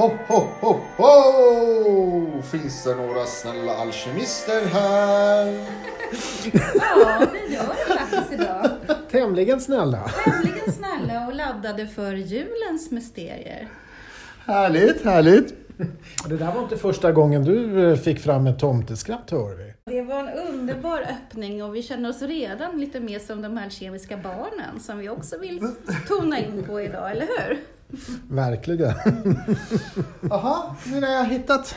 Ho, ho, ho, ho! Finns det några snälla alkemister här? Ja, det gör det faktiskt idag. Tämligen snälla. Tämligen snälla och laddade för julens mysterier. Härligt, härligt. Det där var inte första gången du eh, fick fram ett tomteskratt hör vi. Det var en underbar öppning och vi känner oss redan lite mer som de alkemiska barnen som vi också vill tona in på idag, eller hur? Verkligen. Jaha, nu har jag hittat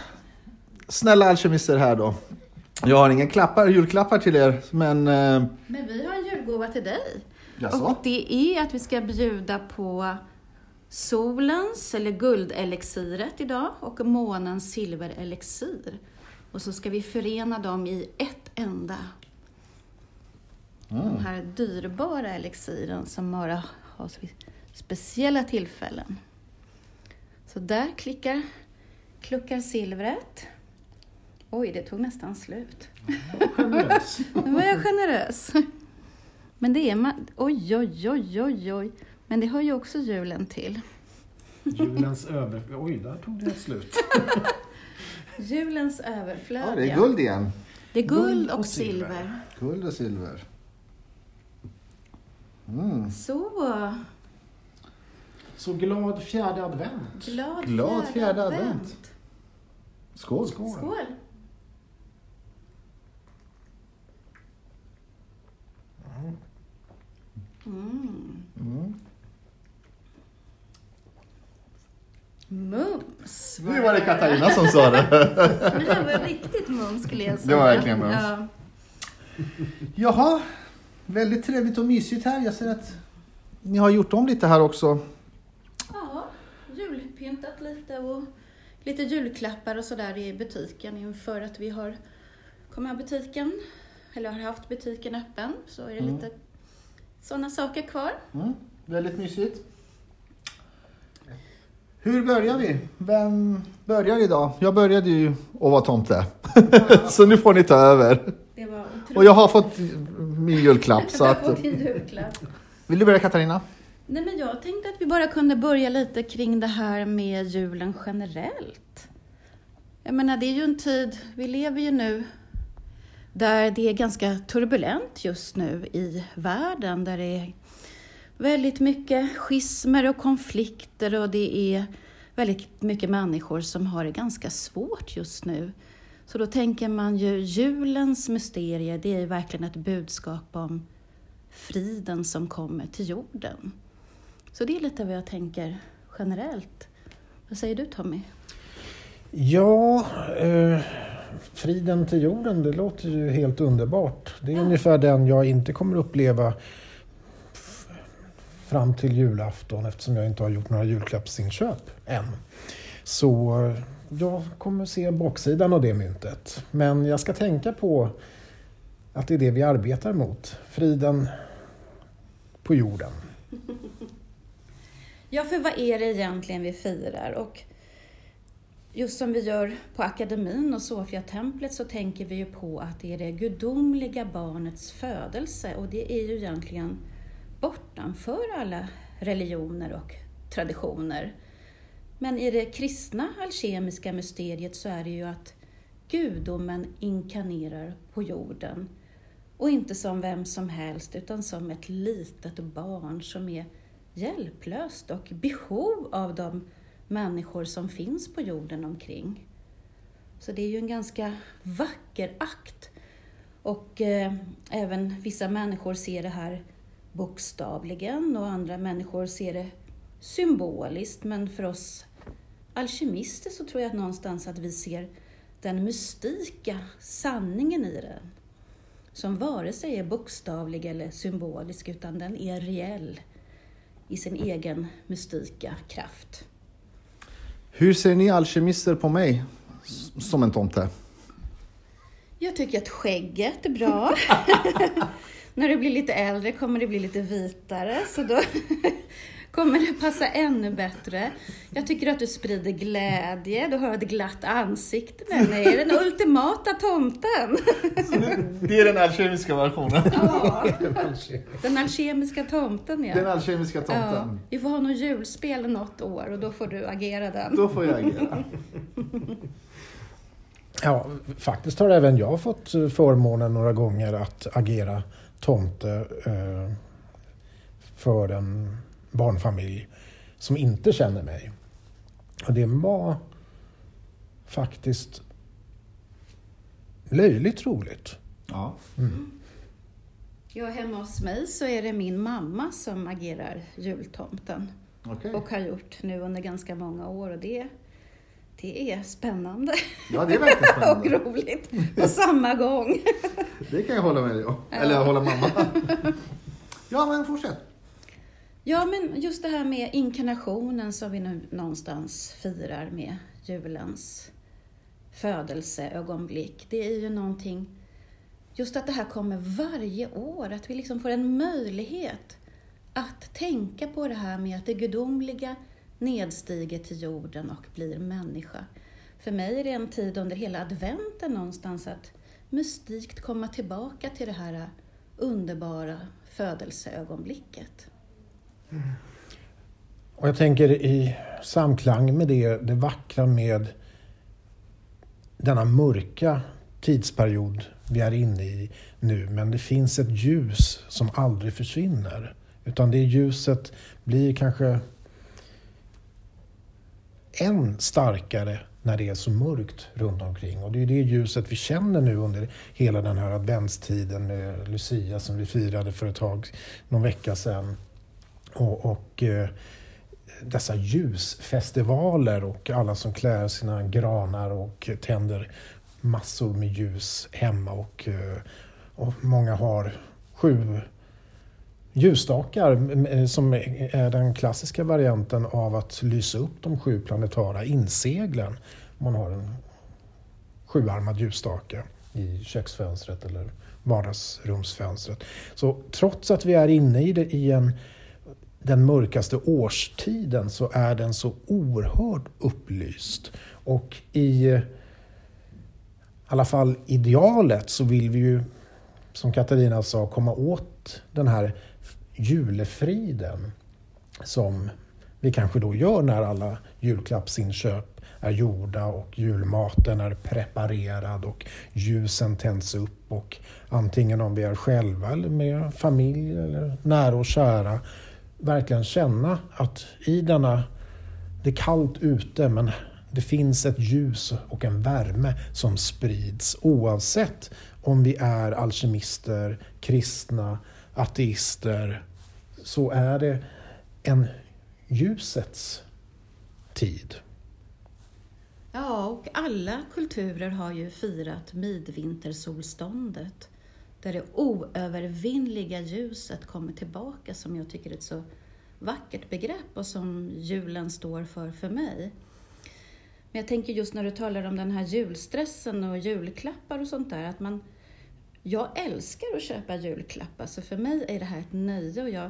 snälla alkemister här då. Jag har ingen klappar, julklappar till er, men... Eh, Men vi har en julgåva till dig. jaså? Och det är att vi ska bjuda på solens, eller guldelixiret idag, och månens silverelixir. Och så ska vi förena dem i ett enda. De här dyrbara elixiren som bara har speciella tillfällen. Så där klickar, kluckar silvret. Oj, det tog nästan slut. Generös. Nu var jag generös. Men det är man... Oj, oj, oj, oj, oj. Men det hör ju också julen till. Julens över... Oj, där tog det slut. Julens överflöd, Ja, det är guld igen. Det är guld Guld och, och silver. silver. Guld och silver. Mm. Så, Så glad fjärde advent. glad, Glad fjärde advent. Skål. Skål. Skål! Mm. Mm. Mums! Nu var det Katarina som sa det. Det var riktigt mums skulle jag säga. Det var verkligen mums. Ja. Jaha, väldigt trevligt och mysigt här. Jag ser att ni har gjort om lite här också. Ja, julpyntat lite och lite julklappar och sådär i butiken inför att vi har kommer ha butiken, eller har haft butiken öppen, så är det Mm. lite sådana saker kvar. Mm. Väldigt mysigt. Hur börjar vi? Vem börjar idag? Jag började ju att vara tomte. så nu får ni ta över. Och jag har fått min julklapp. Så att, vill du börja Katarina? Nej, men jag tänkte att vi bara kunde börja lite kring det här med julen generellt. Jag menar, det är ju en tid, vi lever ju nu där det är ganska turbulent just nu i världen, där det är väldigt mycket schismer och konflikter och det är väldigt mycket människor som har det ganska svårt just nu. Så då tänker man ju julens mysterier, det är ju verkligen ett budskap om friden som kommer till jorden. Så det är lite vad jag tänker generellt. Vad säger du Tommy? Ja, eh, friden till jorden, det låter ju helt underbart. Det är ungefär den jag inte kommer uppleva fram till julafton eftersom jag inte har gjort några julklappsinköp än. Så eh, jag kommer se baksidan av det myntet. Men jag ska tänka på att det är det vi arbetar mot. Friden på jorden. Ja, för vad är det egentligen vi firar? Och just som vi gör på akademin och Sofiatemplet så tänker vi ju på att det är det gudomliga barnets födelse och det är ju egentligen bortanför alla religioner och traditioner. Men i det kristna alkemiska mysteriet så är det ju att gudomen inkarnerar på jorden och inte som vem som helst utan som ett litet barn som är hjälplöst och behov av de människor som finns på jorden omkring. Så det är ju en ganska vacker akt. Och eh, även vissa människor ser det här bokstavligen och andra människor ser det symboliskt. Men för oss alkemister så tror jag någonstans att vi ser den mystika sanningen i den. Som vare sig är bokstavlig eller symbolisk utan den är reell i sin egen mystika kraft. Hur ser ni alkemister på mig som en tomte? Jag tycker att skägget är bra. När du blir lite äldre kommer det bli lite vitare, så då kommer det passa ännu bättre. Jag tycker att du sprider glädje, du har ett glatt ansikte med dig. är den ultimata tomten. Det är den alkemiska versionen. Ja, den alkemiska tomten ja. Den alkemiska ja. tomten. Vi får ha något julspel något år och då får du agera den. Då får jag agera. Ja, faktiskt har även jag fått förmånen några gånger att agera tomte eh, för en barnfamilj som inte känner mig. Och det var faktiskt löjligt roligt. Ja. Ja, hemma hos mig så är det min mamma som agerar jultomten. Okej. Och har gjort nu under ganska många år och det, det är spännande Ja, det är verkligen och spännande. roligt på samma gång. Det kan jag hålla med dig om. Eller hålla mamma. Ja, men fortsätt. Ja, men just det här med inkarnationen som vi nu någonstans firar med julens födelseögonblick. Det är ju någonting, just att det här kommer varje år, att vi liksom får en möjlighet att tänka på det här med att det gudomliga nedstiger till jorden och blir människa. För mig är det en tid under hela adventen någonstans att mystikt komma tillbaka till det här underbara födelseögonblicket. Och jag tänker i samklang med det, det vackra med denna mörka tidsperiod vi är inne i nu. Men det finns ett ljus som aldrig försvinner. Utan det ljuset blir kanske än starkare när det är så mörkt runt omkring. Och det är det ljuset vi känner nu under hela den här adventstiden med Lucia som vi firade för ett tag, någon vecka sedan. Och, och eh, dessa ljusfestivaler och alla som klär sina granar och tänder massor med ljus hemma och, eh, och många har sju ljusstakar som är den klassiska varianten av att lysa upp de sju planetara inseglen. Man har en sjuarmad ljusstake i köksfönstret eller vardagsrumsfönstret. Så trots att vi är inne i, det, i en, den mörkaste årstiden så är den så oerhört upplyst. Och i eh, alla fall idealet så vill vi ju, som Katarina sa, komma åt den här julefriden som vi kanske då gör när alla julklappsinköp är gjorda och julmaten är preparerad och ljusen tänds upp och antingen om vi är själva eller med familj eller nära och kära verkligen känna att i denna, det är kallt ute men det finns ett ljus och en värme som sprids oavsett om vi är alkemister, kristna, ateister så är det en ljusets tid. Ja, och alla kulturer har ju firat midvintersolståndet. Där det oövervinnliga ljuset kommer tillbaka som jag tycker är ett så vackert begrepp och som julen står för för mig. Men jag tänker just när du talar om den här julstressen och julklappar och sånt där, att man jag älskar att köpa julklappar, så för mig är det här ett nöje och jag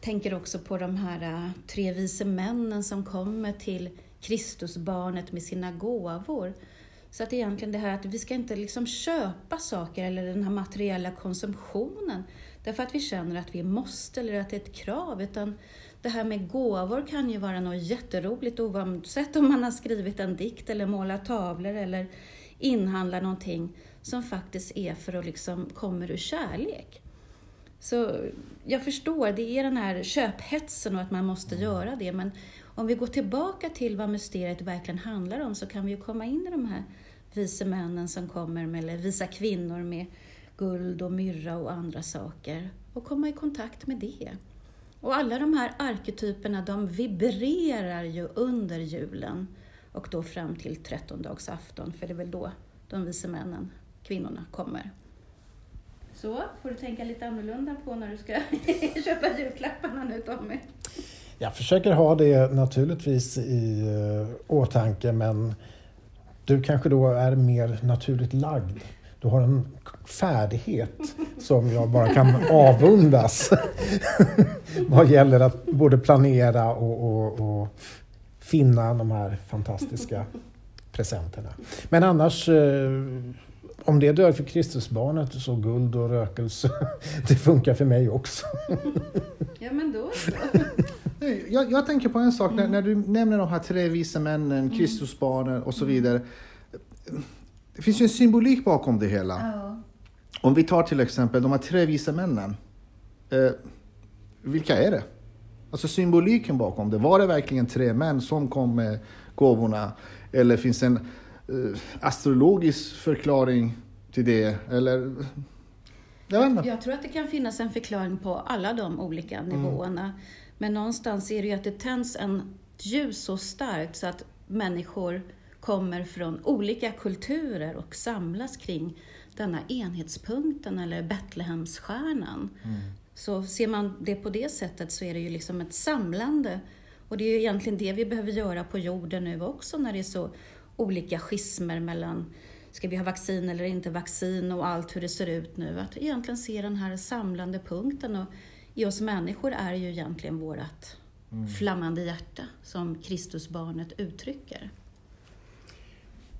tänker också på de här äh, tre vise männen som kommer till Kristusbarnet med sina gåvor. Så att egentligen det här att vi ska inte liksom köpa saker eller den här materiella konsumtionen därför att vi känner att vi måste eller att det är ett krav, utan det här med gåvor kan ju vara något jätteroligt oavsett om man har skrivit en dikt eller målat tavlor eller inhandlar någonting som faktiskt är för att liksom kommer ur kärlek. Så jag förstår, det är den här köphetsen och att man måste göra det, men om vi går tillbaka till vad mysteriet verkligen handlar om så kan vi ju komma in i de här vise männen som kommer med, eller visa kvinnor med guld och myrra och andra saker och komma i kontakt med det. Och alla de här arketyperna de vibrerar ju under julen och då fram till trettondagsafton, för det är väl då de vise männen, kvinnorna, kommer. Så får du tänka lite annorlunda på när du ska köpa julklapparna nu Tommy. Jag försöker ha det naturligtvis i uh, åtanke men du kanske då är mer naturligt lagd. Du har en färdighet som jag bara kan avundas vad gäller att både planera och, och, och finna de här fantastiska presenterna. Men annars, eh, om det dör för Kristusbarnet så guld och rökelse, det funkar för mig också. Ja, men då så. Jag, jag tänker på en sak när, när du nämner de här tre vise männen, Kristusbarnen och så vidare. Det finns ju en symbolik bakom det hela. Ja. Om vi tar till exempel de här tre vise männen. Eh, vilka är det? Alltså symboliken bakom det. Var det verkligen tre män som kom med gåvorna? Eller finns det en astrologisk förklaring till det? Eller? Jag vet inte. Jag tror att det kan finnas en förklaring på alla de olika nivåerna. Men någonstans är det ju att det tänds en ljus så starkt så att människor kommer från olika kulturer och samlas kring denna enhetspunkten eller Betlehemsstjärnan. Så ser man det på det sättet så är det ju liksom ett samlande. Och det är ju egentligen det vi behöver göra på jorden nu också när det är så olika schismer mellan ska vi ha vaccin eller inte vaccin och allt hur det ser ut nu. Att egentligen se den här samlande punkten och i oss människor är ju egentligen vårt flammande hjärta som Kristusbarnet uttrycker.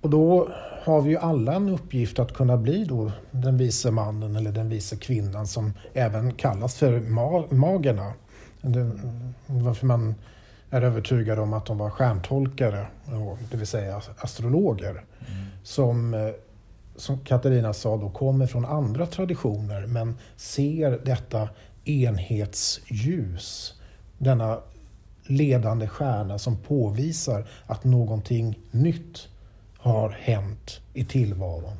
Och då har vi ju alla en uppgift att kunna bli då den vise mannen eller den vise kvinnan som även kallas för ma- magerna. Det, varför man är övertygad om att de var stjärntolkare, det vill säga astrologer. Som, eh, som Katarina sa, då kommer från andra traditioner men ser detta enhetsljus. Denna ledande stjärna som påvisar att någonting nytt har hänt i tillvaron.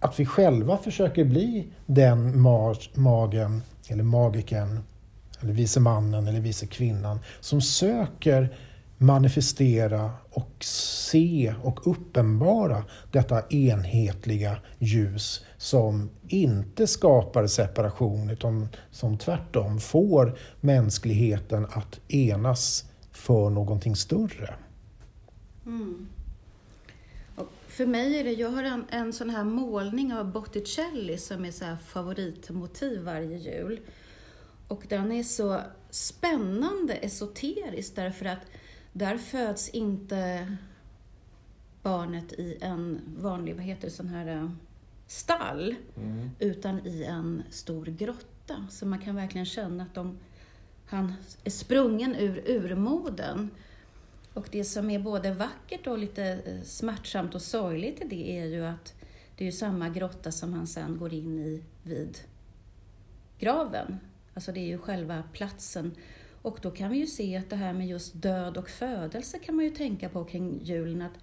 Att vi själva försöker bli den ma- magen, eller magiken, eller vise mannen eller vise kvinnan som söker manifestera och se och uppenbara detta enhetliga ljus som inte skapar separation utan som tvärtom får mänskligheten att enas för någonting större. Mm. Och för mig är det, jag har en, en sån här målning av Botticelli som är så här favoritmotiv varje jul. Och den är så spännande esoterisk därför att där föds inte barnet i en vanlig, vad heter det, sån här eh, stall, utan i en stor grotta. Så man kan verkligen känna att de, han är sprungen ur urmoden. Och det som är både vackert och lite eh, smärtsamt och sorgligt i det är ju att det är samma grotta som han sen går in i vid graven. Alltså det är ju själva platsen. Och då kan vi ju se att det här med just död och födelse kan man ju tänka på kring julen. Att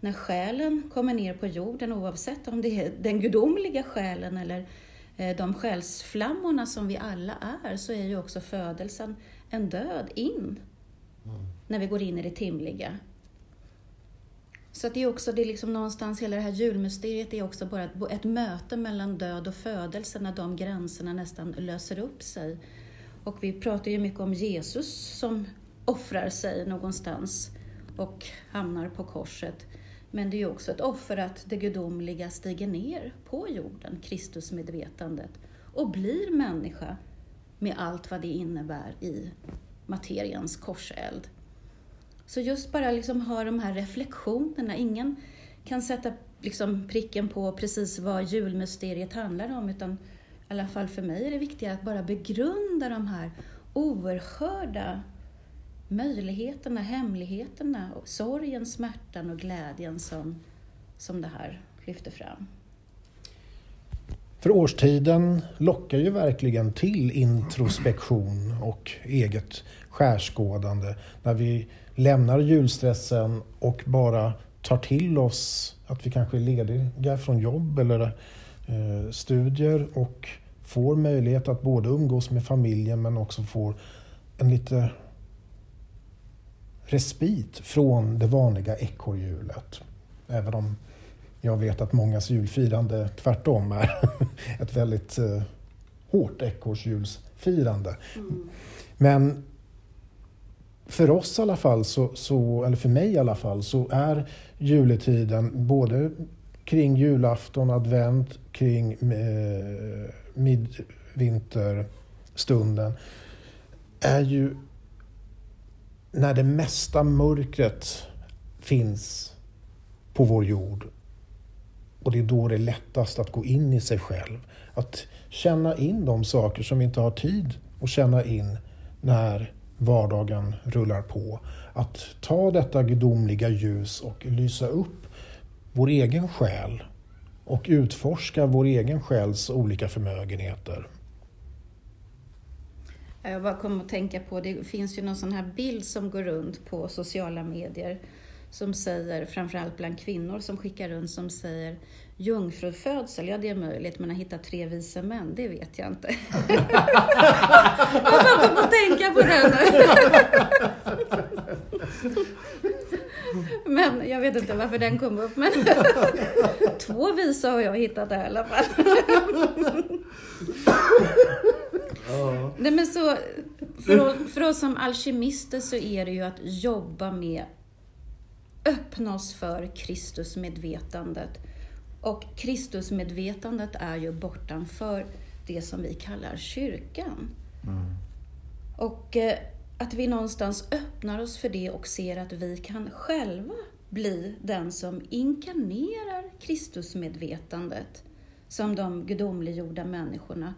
när själen kommer ner på jorden, oavsett om det är den gudomliga själen eller eh, de själsflammorna som vi alla är, så är ju också födelsen en död in när vi går in i det timliga. Så att det är också, det är liksom någonstans, hela det här julmysteriet är också bara ett, ett möte mellan död och födelse när de gränserna nästan löser upp sig. Och vi pratar ju mycket om Jesus som offrar sig någonstans och hamnar på korset. Men det är ju också ett offer att det gudomliga stiger ner på jorden, Kristusmedvetandet, och blir människa med allt vad det innebär i materiens korseld. Så just bara liksom ha de här reflektionerna. Ingen kan sätta liksom pricken på precis vad julmysteriet handlar om, utan i alla fall för mig är det viktiga att bara begrunda de här oerhörda möjligheterna, hemligheterna, och sorgen, smärtan och glädjen som, som det här lyfter fram. För årstiden lockar ju verkligen till introspektion och eget skärskådande när vi lämnar julstressen och bara tar till oss att vi kanske är lediga från jobb eller eh, studier och får möjlighet att både umgås med familjen men också får en lite respit från det vanliga ekorrhjulet. Även om jag vet att mångas julfirande tvärtom är ett väldigt eh, hårt ekorrhjulsfirande. Men för oss i alla fall, så, så, eller för mig i alla fall, så är juletiden både kring julafton, advent, kring eh, midvinterstunden är ju när det mesta mörkret finns på vår jord. Och det är då det är lättast att gå in i sig själv. Att känna in de saker som vi inte har tid att känna in när vardagen rullar på. Att ta detta gudomliga ljus och lysa upp vår egen själ och utforska vår egen själs olika förmögenheter. Jag bara kom att tänka på, det finns ju någon sån här bild som går runt på sociala medier som säger, framförallt bland kvinnor som skickar runt, som säger jungfrufödsel, ja det är möjligt, men att hitta tre vise män, det vet jag inte. jag bara kom att tänka på det nu. men jag vet inte varför den kom upp, men två visa har jag hittat i alla fall. Nej, men så, för, oss, för oss som alkemister så är det ju att jobba med öppna oss för Kristusmedvetandet. Och Kristusmedvetandet är ju bortanför det som vi kallar kyrkan. Mm. Och eh, att vi någonstans öppnar oss för det och ser att vi kan själva bli den som inkarnerar Kristusmedvetandet som de gudomliggjorda människorna.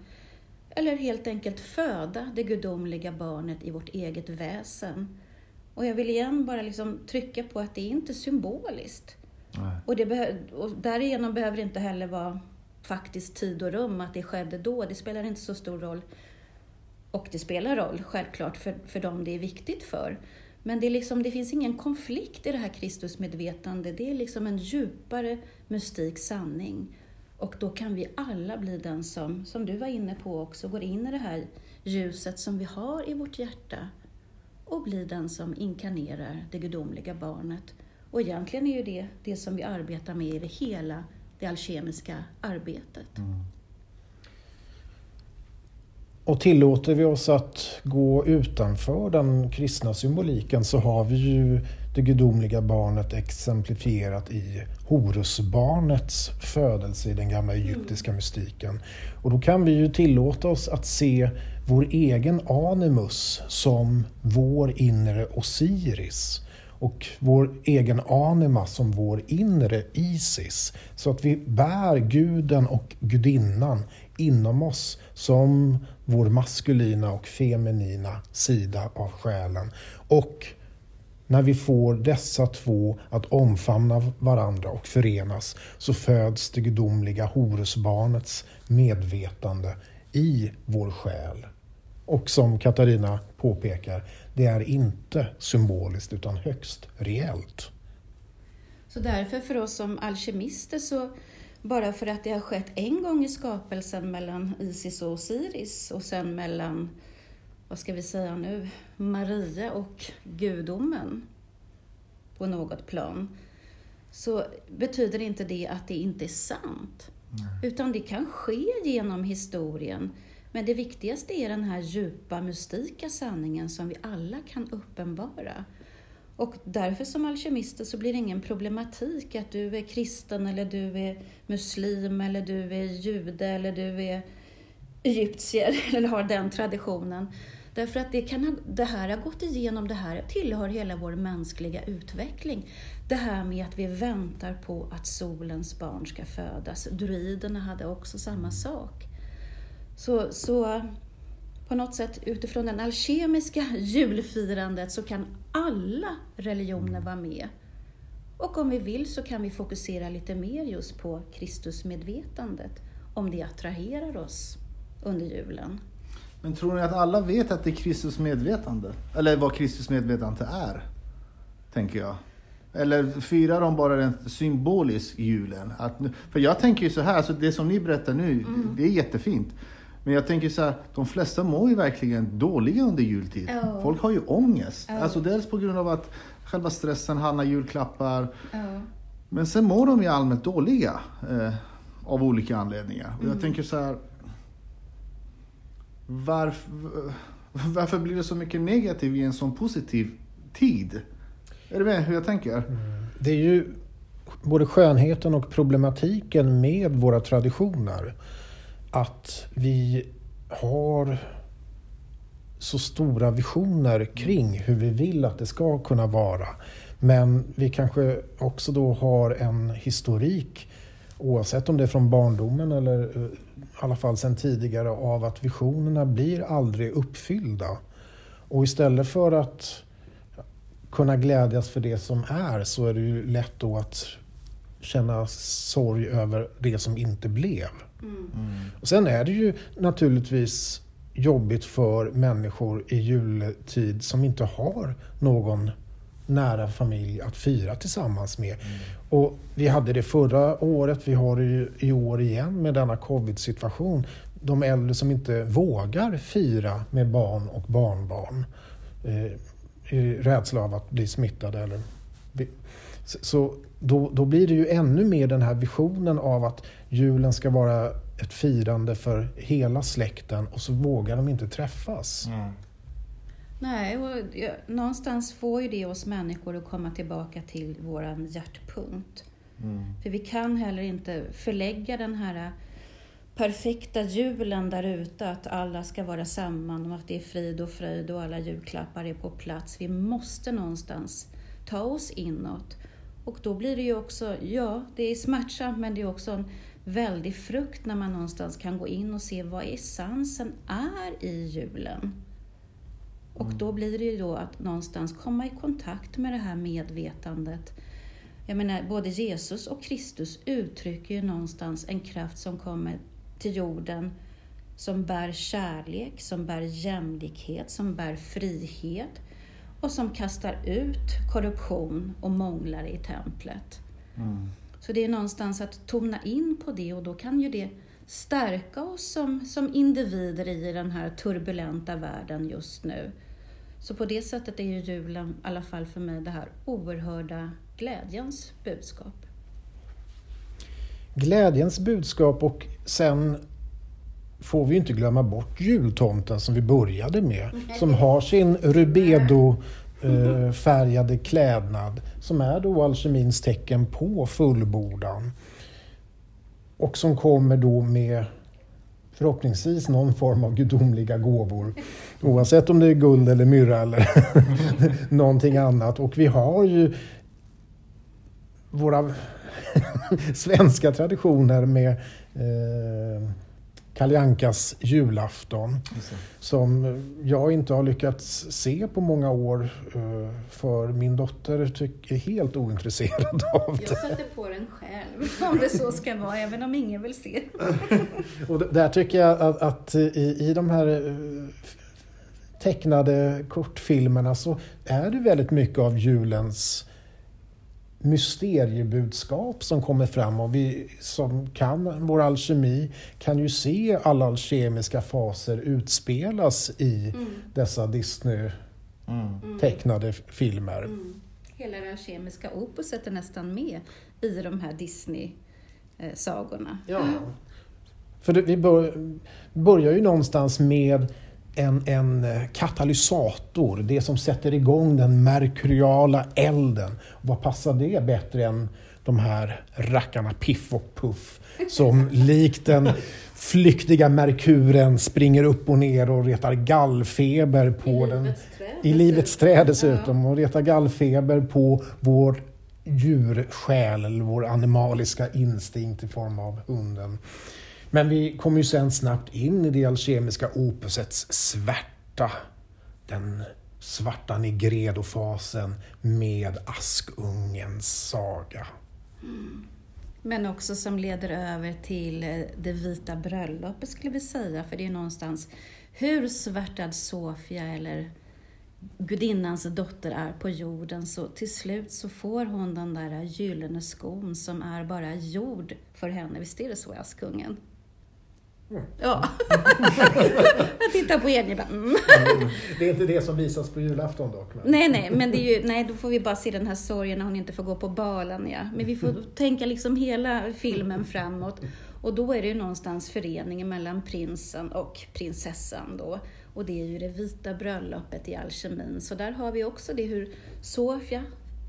Eller helt enkelt föda det gudomliga barnet i vårt eget väsen. Och jag vill igen bara liksom trycka på att det är inte symboliskt. Och, det och därigenom behöver det inte heller vara faktiskt tid och rum, att det skedde då. Det spelar inte så stor roll. Och det spelar roll, självklart, för, för dem det är viktigt för. Men det, är liksom, det finns ingen konflikt i det här Kristusmedvetande. Det är liksom en djupare mystik sanning. Och då kan vi alla bli den som, som du var inne på också, går in i det här ljuset som vi har i vårt hjärta och bli den som inkarnerar det gudomliga barnet. Och egentligen är ju det det som vi arbetar med i det hela det alkemiska arbetet. Mm. Och tillåter vi oss att gå utanför den kristna symboliken så har vi ju det gudomliga barnet exemplifierat i Horusbarnets födelse i den gamla egyptiska mm. mystiken. Och då kan vi ju tillåta oss att se vår egen animus som vår inre Osiris och vår egen anima som vår inre Isis. Så att vi bär guden och gudinnan inom oss som vår maskulina och feminina sida av själen. Och när vi får dessa två att omfamna varandra och förenas så föds det gudomliga Horusbarnets medvetande i vår själ. Och som Katarina påpekar, det är inte symboliskt utan högst reellt. Så därför för oss som alkemister så bara för att det har skett en gång i skapelsen mellan Isis och Osiris och sen mellan, vad ska vi säga nu, Maria och gudomen på något plan, så betyder inte det att det inte är sant. Nej. Utan det kan ske genom historien men det viktigaste är den här djupa, mystika sanningen som vi alla kan uppenbara. Och därför som alkemister så blir det ingen problematik att du är kristen eller du är muslim eller du är jude eller du är egyptier eller har den traditionen. Därför att det, kan, det här har gått igenom, det här tillhör hela vår mänskliga utveckling. Det här med att vi väntar på att solens barn ska födas. Druiderna hade också samma sak. Så, så på något sätt utifrån det alkemiska julfirandet så kan alla religioner vara med. Och om vi vill så kan vi fokusera lite mer just på Kristusmedvetandet, om det attraherar oss under julen. Men tror ni att alla vet att det är Kristus medvetande? Eller vad Kristus medvetande är? Tänker jag. Eller firar de bara rent symboliskt julen? Att, för jag tänker ju så här, alltså det som ni berättar nu, mm. det är jättefint. Men jag tänker så här, de flesta mår ju verkligen dåliga under jultid. Oh. Folk har ju ångest. Oh. Alltså dels på grund av att själva stressen, handla julklappar. Oh. Men sen mår de ju allmänt dåliga. Eh, av olika anledningar. Och jag mm. tänker så här. Varför, varför blir det så mycket negativt i en sån positiv tid? Är du med hur jag tänker? Mm. Det är ju både skönheten och problematiken med våra traditioner. Att vi har så stora visioner kring hur vi vill att det ska kunna vara. Men vi kanske också då har en historik, oavsett om det är från barndomen eller eh, i alla fall sedan tidigare, av att visionerna blir aldrig uppfyllda. Och istället för att kunna glädjas för det som är så är det ju lätt då att känna sorg över det som inte blev. Mm. Och sen är det ju naturligtvis jobbigt för människor i juletid som inte har någon nära familj att fira tillsammans med. Mm. Och vi hade det förra året, vi har det i år igen med denna covid-situation. De äldre som inte vågar fira med barn och barnbarn eh, i rädsla av att bli smittade. Eller, så då, då blir det ju ännu mer den här visionen av att julen ska vara ett firande för hela släkten och så vågar de inte träffas. Mm. Nej, och någonstans får ju det oss människor att komma tillbaka till våran hjärtpunkt. Mm. För vi kan heller inte förlägga den här perfekta julen där ute, att alla ska vara samman och att det är frid och fröjd och alla julklappar är på plats. Vi måste någonstans ta oss inåt. Och då blir det ju också, ja, det är smärtsamt men det är också en väldig frukt när man någonstans kan gå in och se vad essensen är i julen. Och då blir det ju då att någonstans komma i kontakt med det här medvetandet. Jag menar, både Jesus och Kristus uttrycker ju någonstans en kraft som kommer till jorden som bär kärlek, som bär jämlikhet, som bär frihet och som kastar ut korruption och månglare i templet. Mm. Så det är någonstans att tona in på det och då kan ju det stärka oss som, som individer i den här turbulenta världen just nu. Så på det sättet är ju julen, i alla fall för mig, det här oerhörda glädjens budskap. Glädjens budskap och sen får vi inte glömma bort jultomten som vi började med. Som har sin rubedo eh, färgade klädnad som är då alkemins tecken på fullbordan. Och som kommer då med förhoppningsvis någon form av gudomliga gåvor. Oavsett om det är guld eller myrra eller någonting annat. Och vi har ju våra svenska traditioner med eh, Kaljankas julafton. Som jag inte har lyckats se på många år eh, för min dotter är helt ointresserad av det. Jag sätter på den själv om det så ska vara, även om ingen vill se. Och där tycker jag att, att i, i de här eh, tecknade kortfilmerna så är det väldigt mycket av julens mysteriebudskap som kommer fram och vi som kan vår alkemi kan ju se alla alkemiska faser utspelas i mm. dessa Disney-tecknade mm. filmer. Mm. Hela det alkemiska opuset är nästan med i de här Disney-sagorna. Ja. För det, vi bör, börjar ju någonstans med en, en eh, katalysator, det som sätter igång den merkuriala elden. Vad passar det bättre än de här rackarna Piff och Puff som likt den flyktiga Merkuren springer upp och ner och retar gallfeber på I den... Livets träd, I livets träd dessutom. Och retar gallfeber på vår djursjäl, eller vår animaliska instinkt i form av hunden. Men vi kommer ju sen snabbt in i det alkemiska opusets svärta. Den svarta negredofasen med Askungens saga. Mm. Men också som leder över till eh, det vita bröllopet skulle vi säga, för det är någonstans hur svärtad Sofia eller gudinnans dotter är på jorden så till slut så får hon den där gyllene skon som är bara jord för henne. Visst är det så, Askungen? Mm. Ja. jag tittar på er bara, mm. Det är inte det som visas på julafton dock? Men. Nej, nej, men det är ju, nej, då får vi bara se den här sorgen när hon inte får gå på balen. Ja. Men vi får tänka liksom hela filmen framåt. Och då är det ju någonstans föreningen mellan prinsen och prinsessan då. Och det är ju det vita bröllopet i alkemin. Så där har vi också det hur Sofia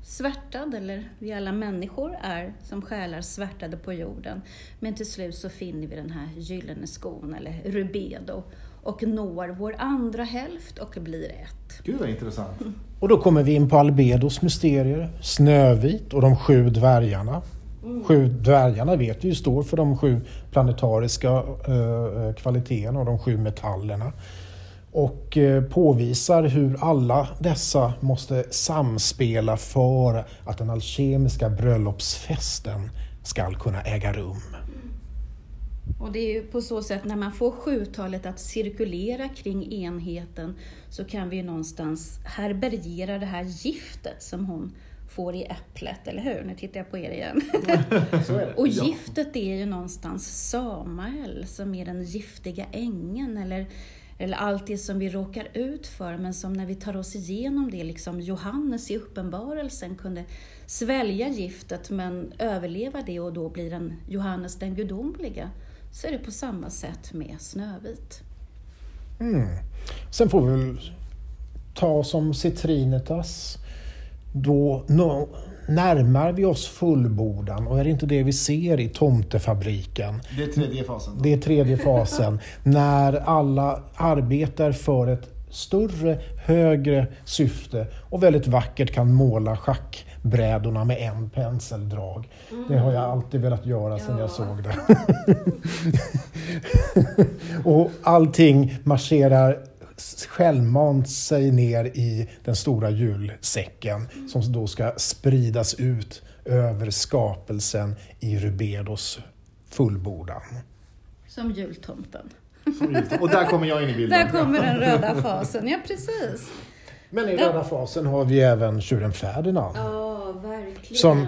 svärtad, eller vi alla människor är som själar svärtade på jorden. Men till slut så finner vi den här gyllene skon, eller rubedo, och når vår andra hälft och blir ett. Gud vad intressant. Och då kommer vi in på Albedos mysterier, Snövit och de sju dvärgarna. Mm. Sju dvärgarna vet vi ju står för de sju planetariska eh, kvaliteterna och de sju metallerna. Och eh, påvisar hur alla dessa måste samspela för att den alkemiska bröllopsfesten ska kunna äga rum. Och det är ju på så sätt när man får sjutalet att cirkulera kring enheten så kan vi ju någonstans härbärgera det här giftet som hon får i äpplet, eller hur? Nu tittar jag på er igen. och giftet är ju någonstans Samael som är den giftiga ängen eller, eller allt det som vi råkar ut för men som när vi tar oss igenom det, liksom Johannes i uppenbarelsen kunde svälja giftet men överleva det och då blir den Johannes den gudomliga så är det på samma sätt med Snövit. Mm. Sen får vi väl ta som Citrinitas. Då no, närmar vi oss fullbordan och är det inte det vi ser i tomtefabriken? Det är tredje fasen. Då. Det är tredje fasen. när alla arbetar för ett större, högre syfte och väldigt vackert kan måla schack brädorna med en penseldrag. Mm. Det har jag alltid velat göra sedan ja. jag såg det. och allting marscherar självmant sig ner i den stora julsäcken mm. som då ska spridas ut över skapelsen i Rubedos fullbordan. Som jultomten. Som jultomten. Och där kommer jag in i bilden. Där kommer den röda fasen, ja precis. Men i röda fasen har vi även tjuren Ferdinand. Ja, verkligen. Som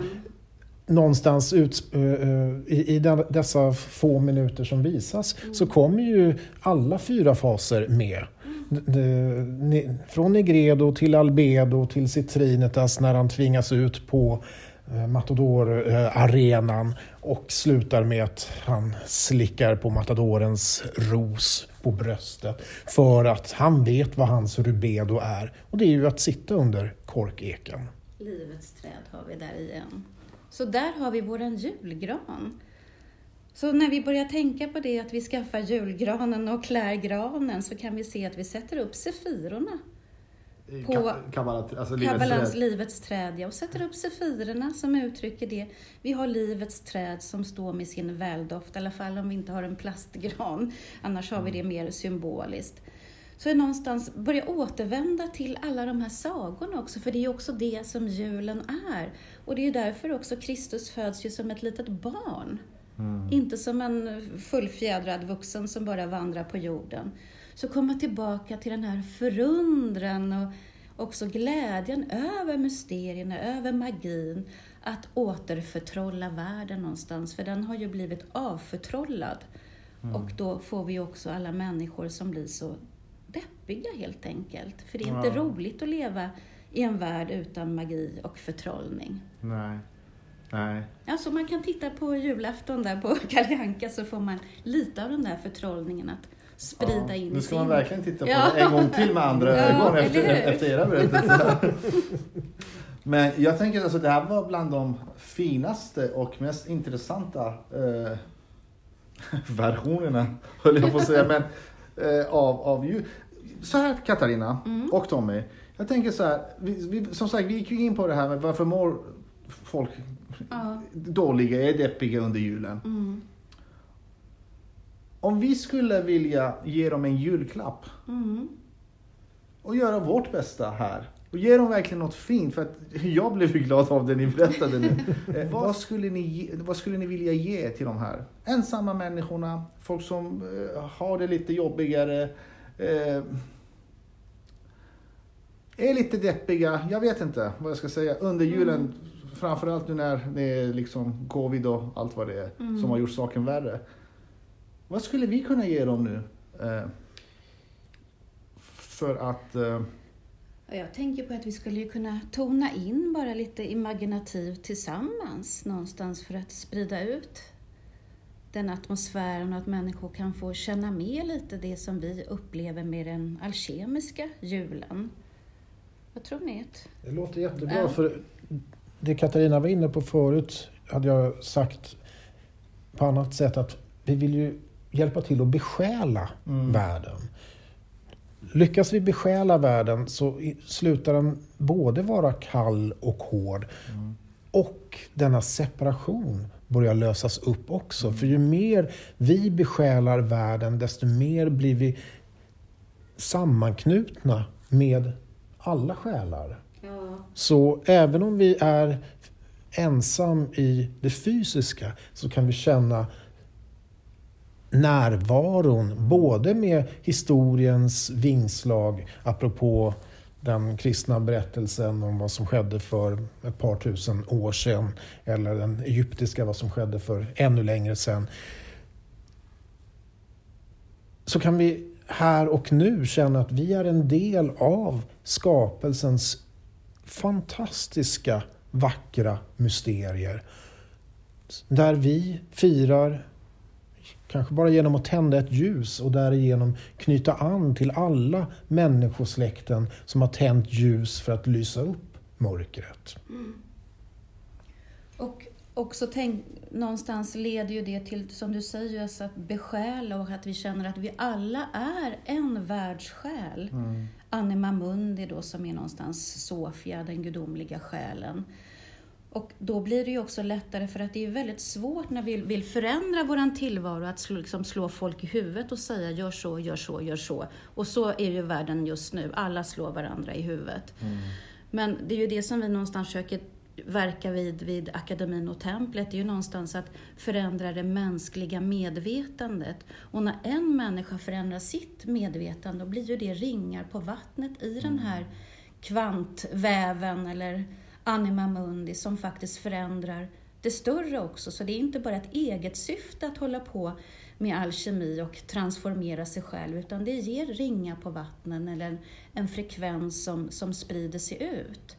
någonstans ut, uh, i, i den, dessa få minuter som visas mm. så kommer ju alla fyra faser med. Från Negredo till Albedo till Citrinetas när han tvingas ut på eh, Matador-arenan och slutar med att han slickar på Matadorens ros på bröstet för att han vet vad hans rubedo är. Och det är ju att sitta under korkeken. Livets träd har vi där igen. Så där har vi våran julgran. Så när vi börjar tänka på det, att vi skaffar julgranen och klär granen, så kan vi se att vi sätter upp sefirorna på Kabbalans alltså livets, livets träd. Ja, och sätter upp sefirerna som uttrycker det. Vi har livets träd som står med sin väldoft, i alla fall om vi inte har en plastgran. Annars har vi det mm. mer symboliskt. Så är någonstans börja återvända till alla de här sagorna också, för det är också det som julen är. Och det är därför också Kristus föds ju som ett litet barn. Mm. Inte som en fullfjädrad vuxen som bara vandrar på jorden. Så komma tillbaka till den här förundran och också glädjen över mysterierna, över magin, att återförtrolla världen någonstans, för den har ju blivit avförtrollad. Mm. Och då får vi också alla människor som blir så deppiga helt enkelt. För det är inte ja. roligt att leva i en värld utan magi och förtrollning. Nej. Nej. Alltså man kan titta på julafton där på Kalle Anka så får man lite av den där förtrollningen att sprida ja, in Nu ska man verkligen titta på ja. det en gång till med andra ja, ögon efter, efter era berättelser. Men jag tänker alltså det här var bland de finaste och mest intressanta eh, versionerna, höll jag på att säga, men eh, av, av ju. Så här Katarina mm. och Tommy. Jag tänker så här, vi, vi, som sagt vi gick ju in på det här med varför mår folk ja. dåliga, är deppiga under julen. Mm. Om vi skulle vilja ge dem en julklapp mm. och göra vårt bästa här och ge dem verkligen något fint, för att jag blev glad av det ni berättade nu. eh, vad, skulle ni, vad skulle ni vilja ge till de här ensamma människorna, folk som eh, har det lite jobbigare, eh, är lite deppiga, jag vet inte vad jag ska säga, under julen, mm. Framförallt nu när det är liksom covid och allt vad det är mm. som har gjort saken värre. Vad skulle vi kunna ge dem nu? Eh, för att... Eh... Jag tänker på att vi skulle kunna tona in bara lite imaginativ tillsammans någonstans för att sprida ut den atmosfären och att människor kan få känna med lite det som vi upplever med den alkemiska julen. Vad tror ni? Det låter jättebra. Ja. För det Katarina var inne på förut hade jag sagt på annat sätt att vi vill ju hjälpa till att besjäla Mm. världen. Lyckas vi besjäla världen så slutar den både vara kall och hård Mm. och denna separation börjar lösas upp också. För ju mer vi besjälar världen desto mer blir vi sammanknutna med alla själar. Ja. Så även om vi är ensam i det fysiska så kan vi känna närvaron både med historiens vingslag apropå den kristna berättelsen om vad som skedde för ett par tusen år sedan eller den egyptiska vad som skedde för ännu längre sedan. Så kan vi här och nu känna att vi är en del av skapelsens fantastiska, vackra mysterier. Där vi firar, kanske bara genom att tända ett ljus och därigenom knyta an till alla människosläkten som har tänt ljus för att lysa upp mörkret. Mm. Och också tänk, någonstans leder ju det till, som du säger, alltså att besjäla och att vi känner att vi alla är en världssjäl. Mm. Anima Mundi då som är någonstans Sofia, den gudomliga själen. Och då blir det ju också lättare för att det är väldigt svårt när vi vill förändra våran tillvaro att slå, liksom slå folk i huvudet och säga gör så, gör så, gör så. Och så är ju världen just nu, alla slår varandra i huvudet. Men det är ju det som vi någonstans försöker verka vid, vid akademin och templet, är ju någonstans att förändra det mänskliga medvetandet. Och när en människa förändrar sitt medvetande, då blir ju det ringar på vattnet i den här kvantväven eller anima mundi som faktiskt förändrar det större också. Så det är inte bara ett eget syfte att hålla på med alkemi och transformera sig själv, utan det ger ringar på vattnen eller en, en frekvens som, som sprider sig ut.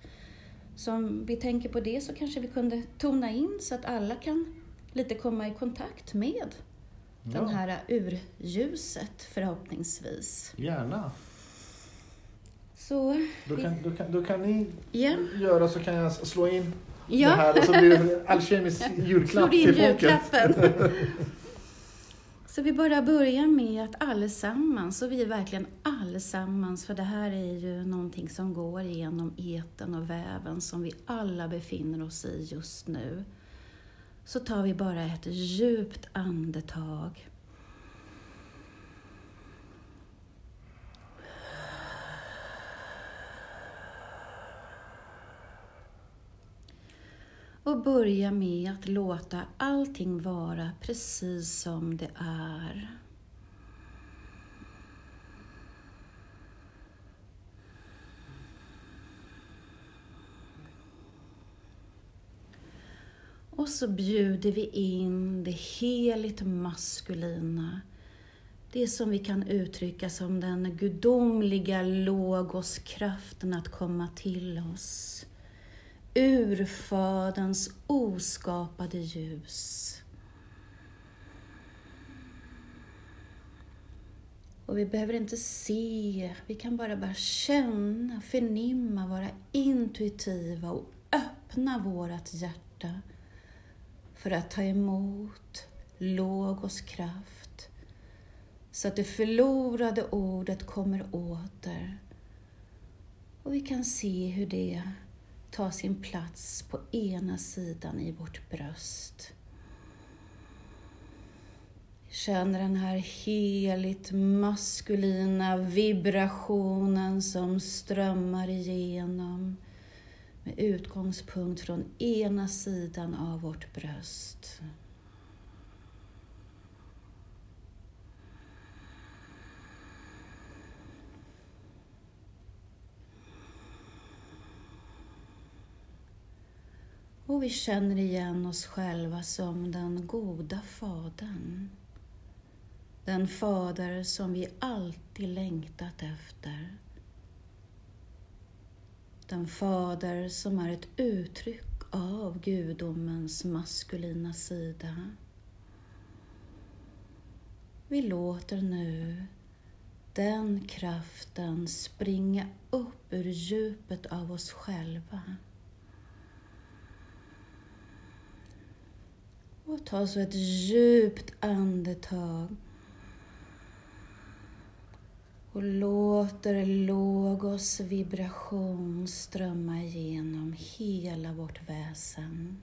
Så om vi tänker på det så kanske vi kunde tona in så att alla kan lite komma i kontakt med den här urljuset förhoppningsvis. Gärna. Så, Då kan, då, kan, då kan ni ja. göra så kan jag slå in det Ja, här och så blir det en alkemisk julklapp till folket. Så vi bara börjar med att allesammans, och vi är verkligen allesammans, för det här är ju någonting som går genom eten och väven som vi alla befinner oss i just nu. Så tar vi bara ett djupt andetag. Och börja med att låta allting vara precis som det är. Och så bjuder vi in det heligt maskulina. Det som vi kan uttrycka som den gudomliga logoskraften att komma till oss. Urfaderns oskapade ljus. Och vi behöver inte se, vi kan bara, bara känna, förnimma, vara intuitiva och öppna vårt hjärta för att ta emot Logos kraft så att det förlorade ordet kommer åter. Och vi kan se hur det ta sin plats på ena sidan i vårt bröst. Känn den här heligt maskulina vibrationen som strömmar igenom med utgångspunkt från ena sidan av vårt bröst. Och vi känner igen oss själva som den goda Fadern. Den Fader som vi alltid längtat efter. Den Fader som är ett uttryck av gudomens maskulina sida. Vi låter nu den kraften springa upp ur djupet av oss själva. Och ta så ett djupt andetag. Och låter logos vibration strömma igenom hela vårt väsen.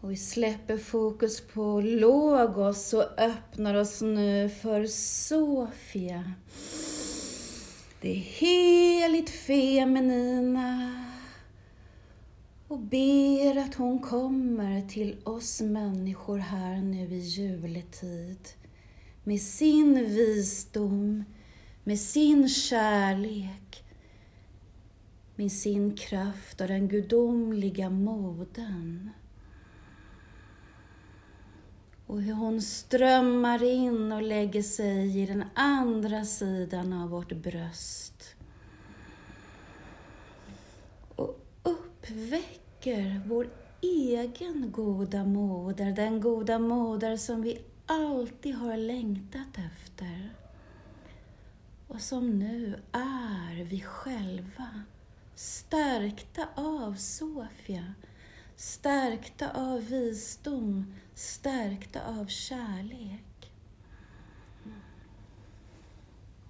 Och vi släpper fokus på logos och öppnar oss nu för Sofia. Det heligt feminina. Och ber att hon kommer till oss människor här nu i juletid. Med sin visdom, med sin kärlek, med sin kraft och den gudomliga moden och hur hon strömmar in och lägger sig i den andra sidan av vårt bröst. Och uppväcker vår egen goda moder, den goda moder som vi alltid har längtat efter. Och som nu är vi själva, stärkta av Sofia, stärkta av visdom, stärkta av kärlek.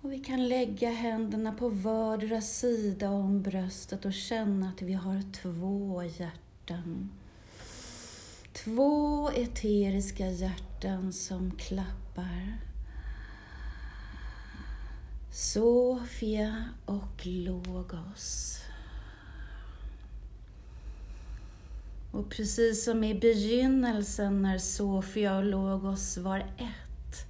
Och vi kan lägga händerna på vardera sida om bröstet och känna att vi har två hjärtan. Två eteriska hjärtan som klappar. Sofia och Logos. Och precis som i begynnelsen när Sofia och Logos var ett,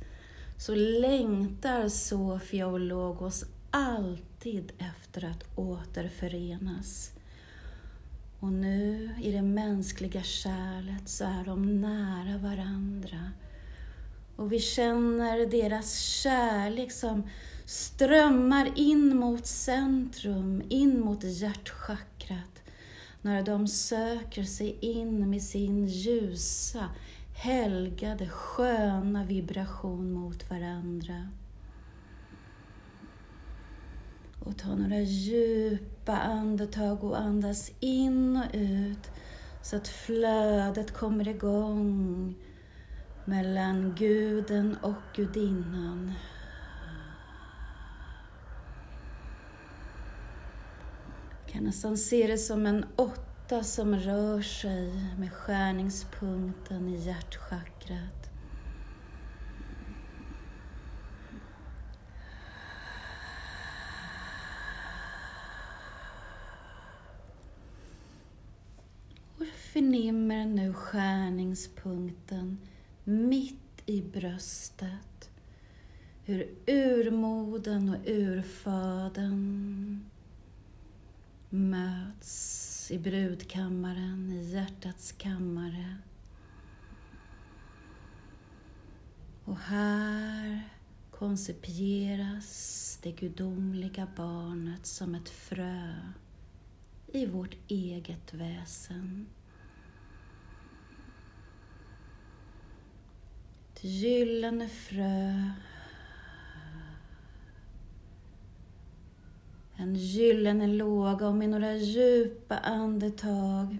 så längtar Sofia och Logos alltid efter att återförenas. Och nu i det mänskliga kärlet så är de nära varandra. Och vi känner deras kärlek som strömmar in mot centrum, in mot hjärtchakrat när de söker sig in med sin ljusa, helgade, sköna vibration mot varandra. Och ta några djupa andetag och andas in och ut så att flödet kommer igång mellan guden och gudinnan. Kan nästan se det som en åtta som rör sig med skärningspunkten i hjärtchakrat. Och förnimmer nu skärningspunkten mitt i bröstet. Hur urmoden och urfaden möts i brudkammaren, i hjärtats kammare. Och här koncipieras det gudomliga barnet som ett frö i vårt eget väsen. Ett gyllene frö en gyllene låga och med några djupa andetag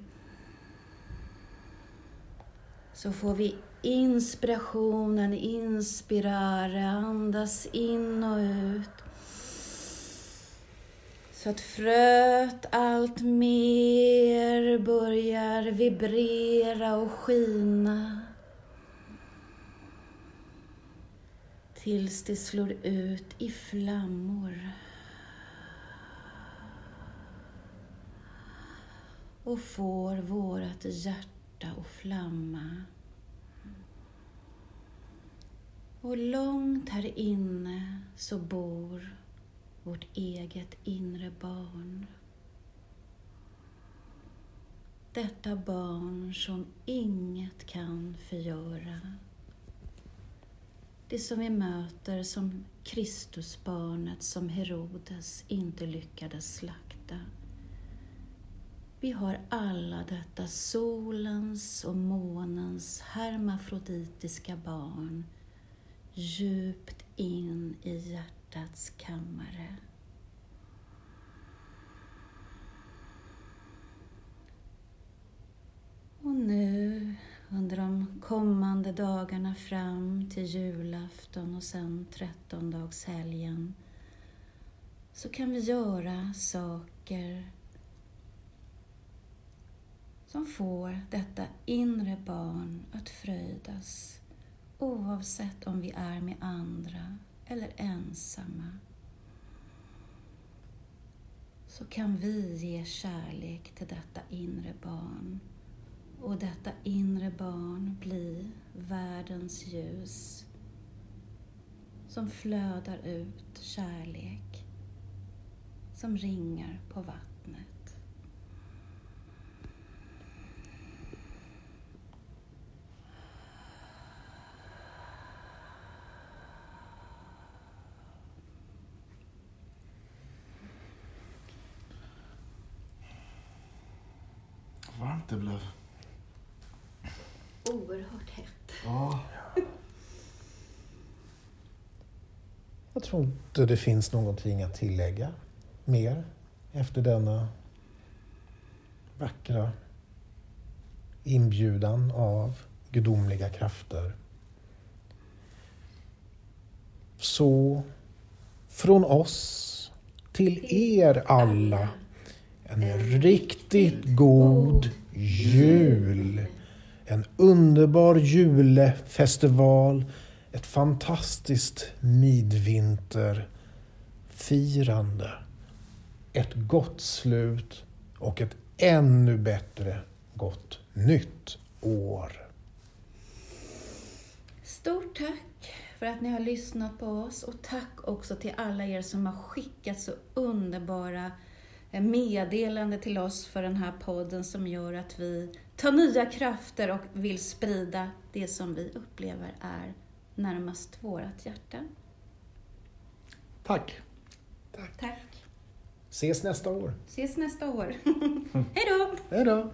så får vi inspirationen, inspirare, andas in och ut. Så att fröet allt mer börjar vibrera och skina. Tills det slår ut i flammor. Och får vårt hjärta att flamma. Och långt här inne så bor vårt eget inre barn. Detta barn som inget kan förgöra. Det som vi möter som Kristusbarnet som Herodes inte lyckades slakta. Vi har alla detta solens och månens hermafroditiska barn djupt in i hjärtats kammare. Och nu under de kommande dagarna fram till julafton och sen trettondagshelgen så kan vi göra saker som får detta inre barn att fröjdas oavsett om vi är med andra eller ensamma. Så kan vi ge kärlek till detta inre barn och detta inre barn bli världens ljus som flödar ut kärlek som ringar på vattnet. Varmt det blev. Oerhört hett. Ja. Jag tror inte det finns någonting att tillägga mer efter denna vackra inbjudan av gudomliga krafter. Så från oss till er alla en riktigt god jul. En underbar julefestival. Ett fantastiskt midvinterfirande. Ett gott slut och ett ännu bättre gott nytt år. Stort tack för att ni har lyssnat på oss och tack också till alla er som har skickat så underbara meddelande till oss för den här podden som gör att vi tar nya krafter och vill sprida det som vi upplever är närmast vårt hjärta. Tack. Tack. Ses nästa år. Ses nästa år. Hej då! Hej då.